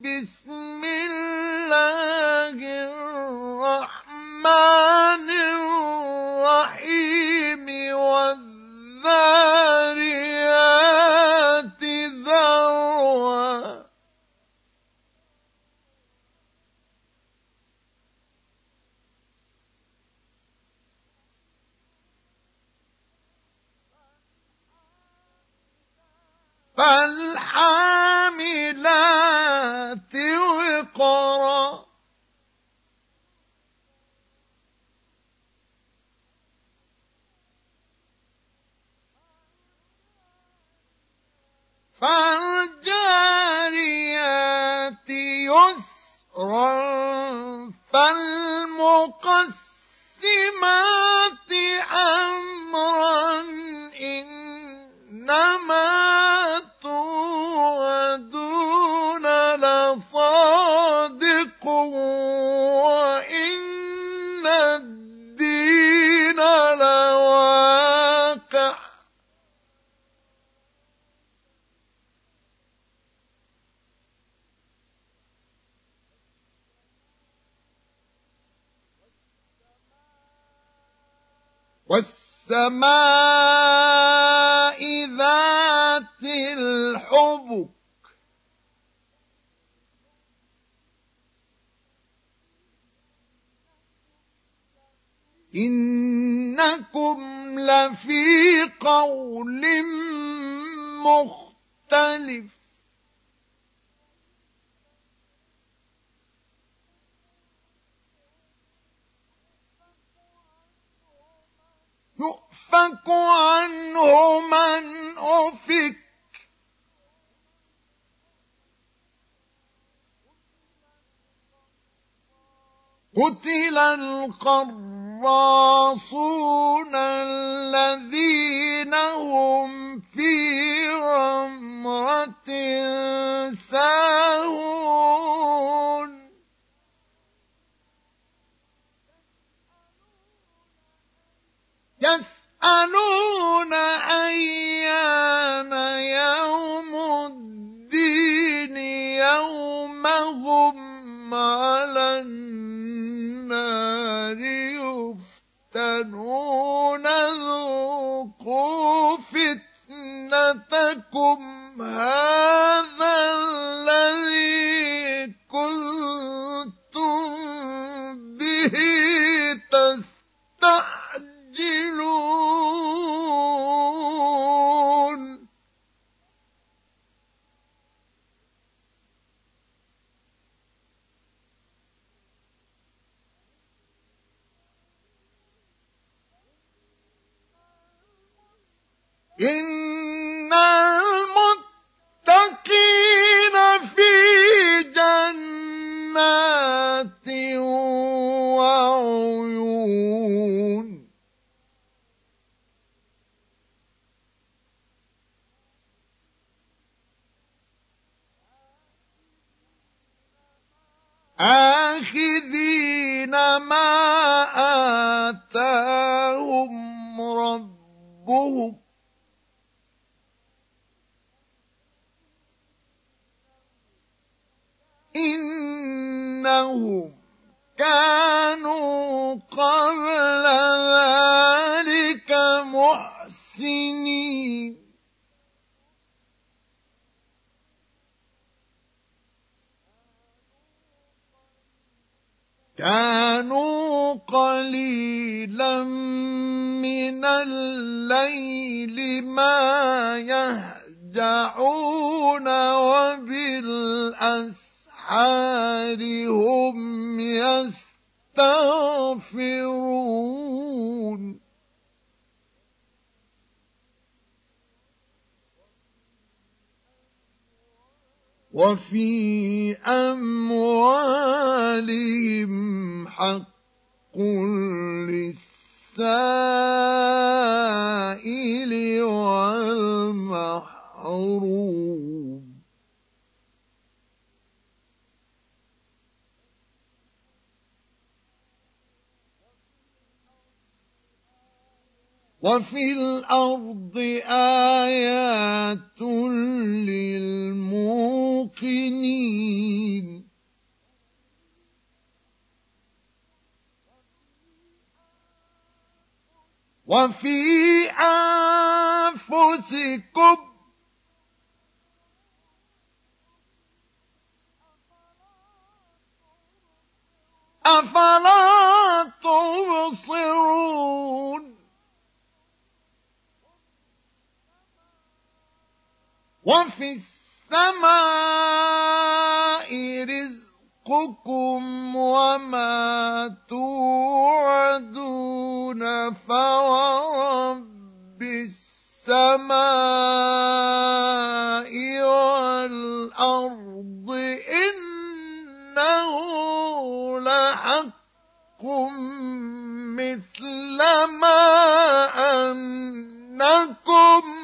بسم الله الرحمن فالجاريات يسرا فالمقسمات أمرا. والسماء ذات الحبك. إنكم لفي قول مختلف. يؤفك عنه من أفك. قتل القراصون الذين هم في غمرة ساهون. يسألون أيان يوم الدين يوم هم على النار يفتنون ذوقوا فتنتكم هذا إن المتقين في جنات وعيون آخذين ما آتاهم ربهم كانوا قليلا من الليل ما يهجعون وبالأسحار هم يستغفرون. وفي أموالهم حق للسائل والمحروم. وفي الأرض آيات ساكنين وفي أنفسكم أفلا تبصرون وفي السماء رزقكم وما توعدون فورب السماء والأرض إنه لحق مثل ما أنكم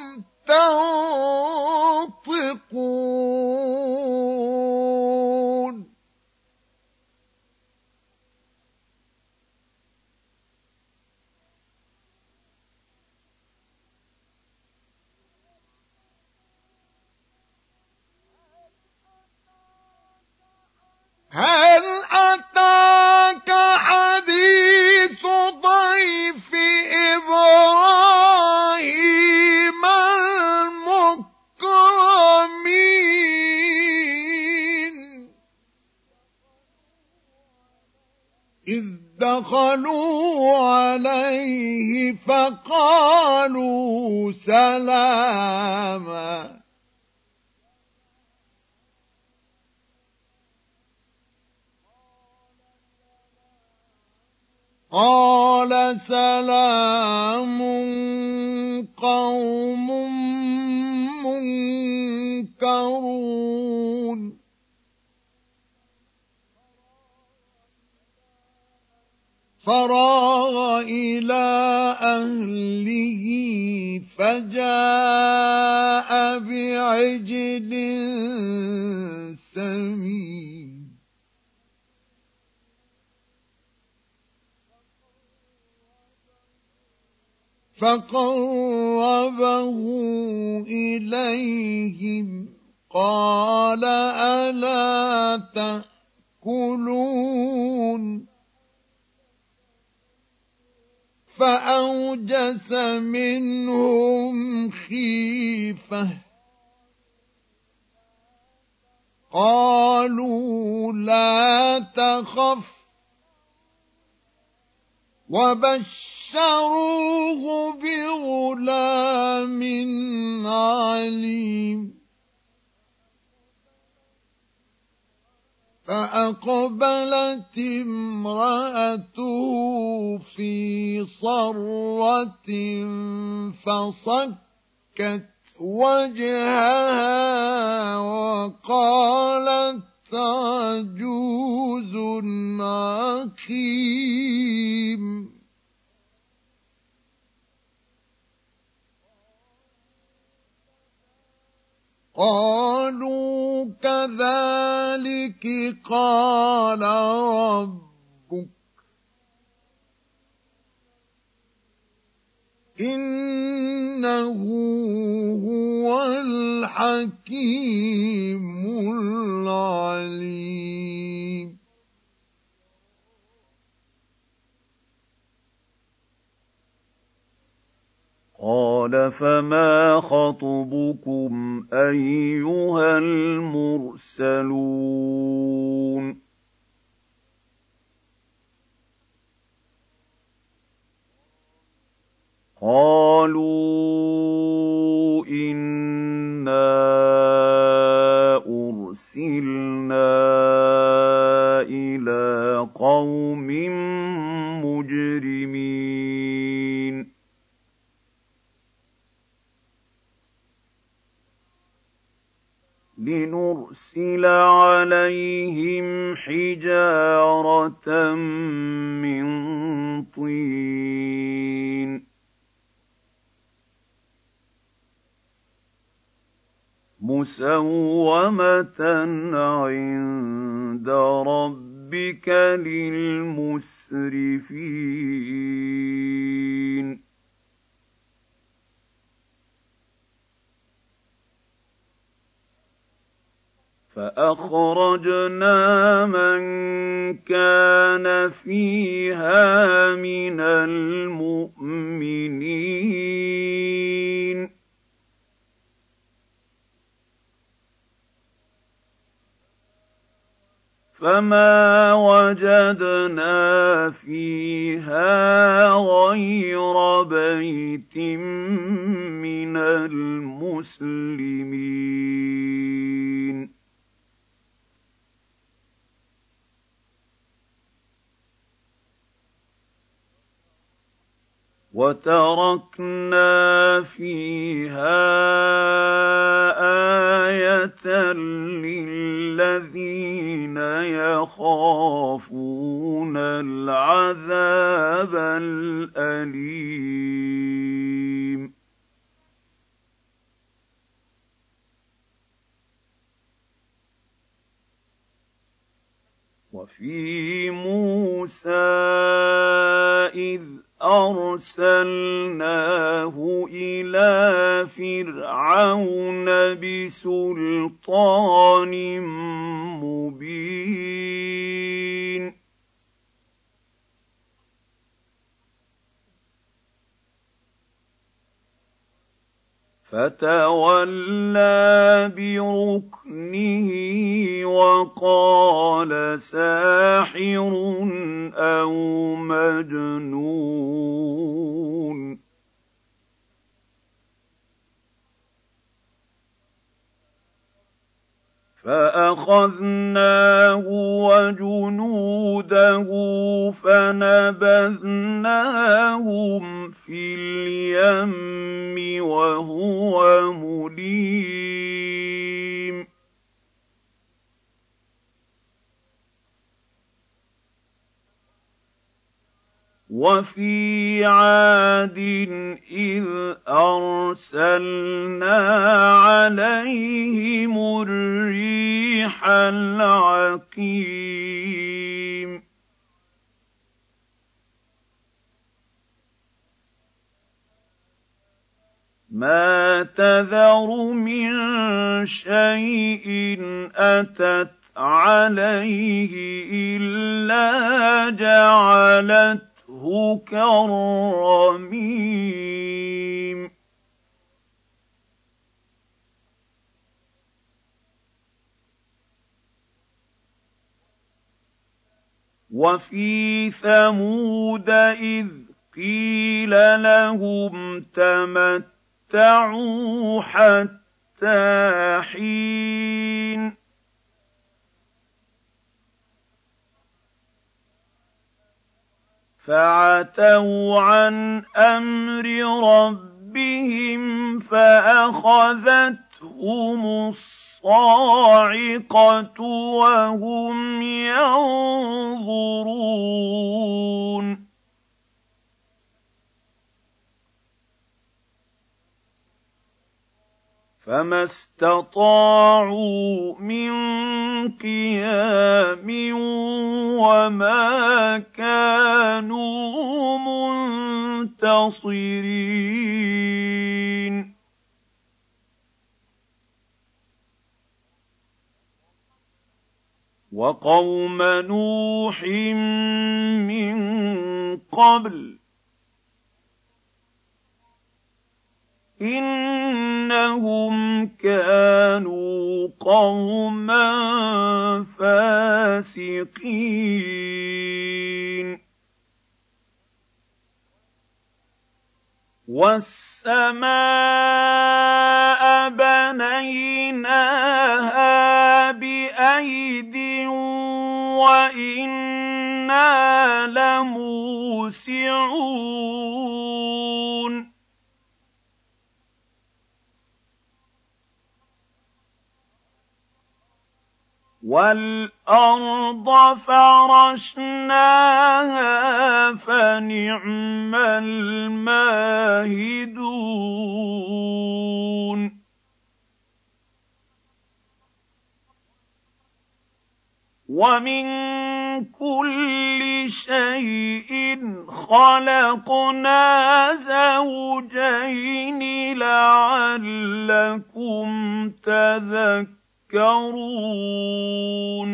إذ دخلوا عليه فقالوا سلاما. قال سلام قوم منكرون. فراغ إلى أهله فجاء بعجل سمين. فقربه إليهم قال ألا تأكلون؟ فأوجس منهم خيفة. قالوا لا تخف وبشروه بغلام عليم. فأقبلت امرأته في صرة فصكت وجهها وقالت عجوز عقيم. قالوا كذلك قال ربك. إنه هو الحكيم العليم. قال فما خطبكم ايها المرسلون لنرسل عليهم حجارة من طين. مسومة عند ربك للمسرفين. فأخرجنا من كان فيها من المؤمنين. فما وتركنا فيها آية للذين فتولى بركنه وقال ساحر أو مجنون. فأخذناه وجنوده فنبذناهم في اليم. وفي عاد إذ أرسلنا عليهم الريح العقيم. ما تذر من شيء أتت عليه إلا جعلت وجهه كالرميم وفي ثمود اذ قيل لهم تمتعوا حتى حين فعتوا عن أمر ربهم فأخذتهم الصاعقة وهم ينظرون. فما استطاعوا من قيام وما كانوا منتصرين وقوم نوح من قبل انهم كانوا قوما فاسقين والسماء بنيناها بايد وأنا لموسعون والارض فرشناها فنعم الماهدون ومن كل شيء خلقنا زوجين لعلكم تذكرون تذكرون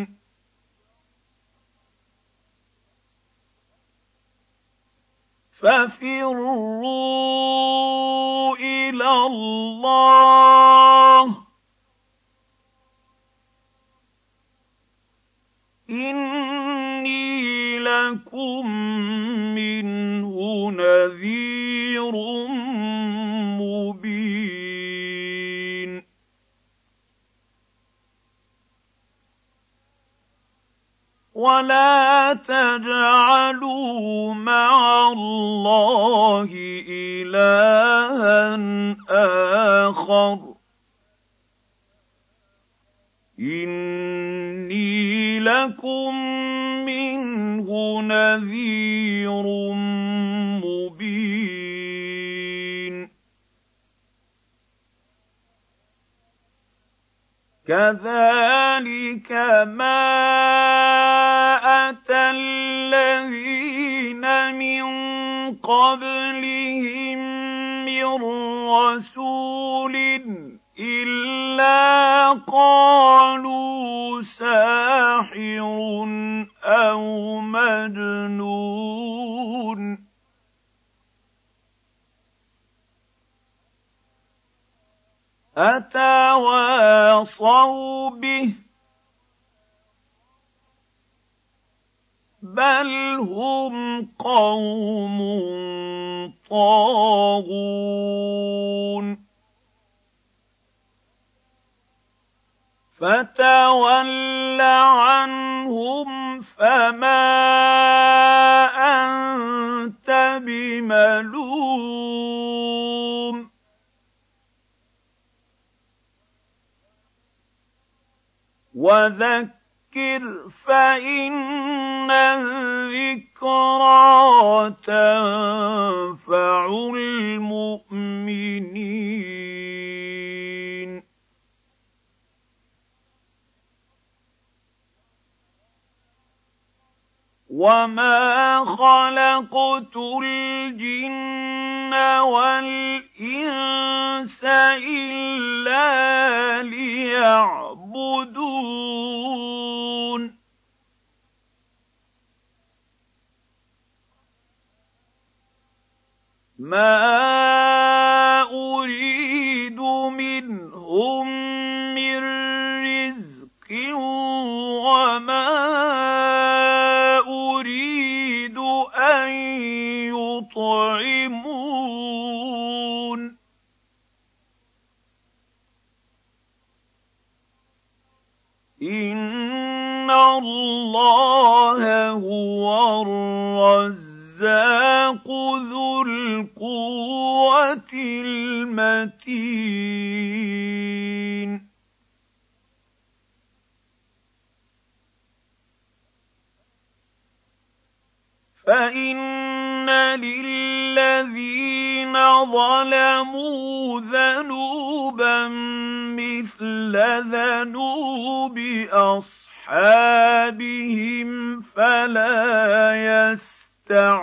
ففروا إلى الله. إني لكم منه نذير مبين ولا تجعلوا مع الله الها اخر اني لكم منه نذير مبين كذلك ما قبلهم من رسول إلا قالوا ساحر أو مجنون أتواصوا به بل هم قوم طاغون فتول عنهم فما انت بملوم وذكر فإن الذكرى تنفع المؤمنين. وما خلقت الجن والانس الا ليعبدون ما ظلموا ذنوبا مثل ذنوب أصحابهم فلا يستعجلون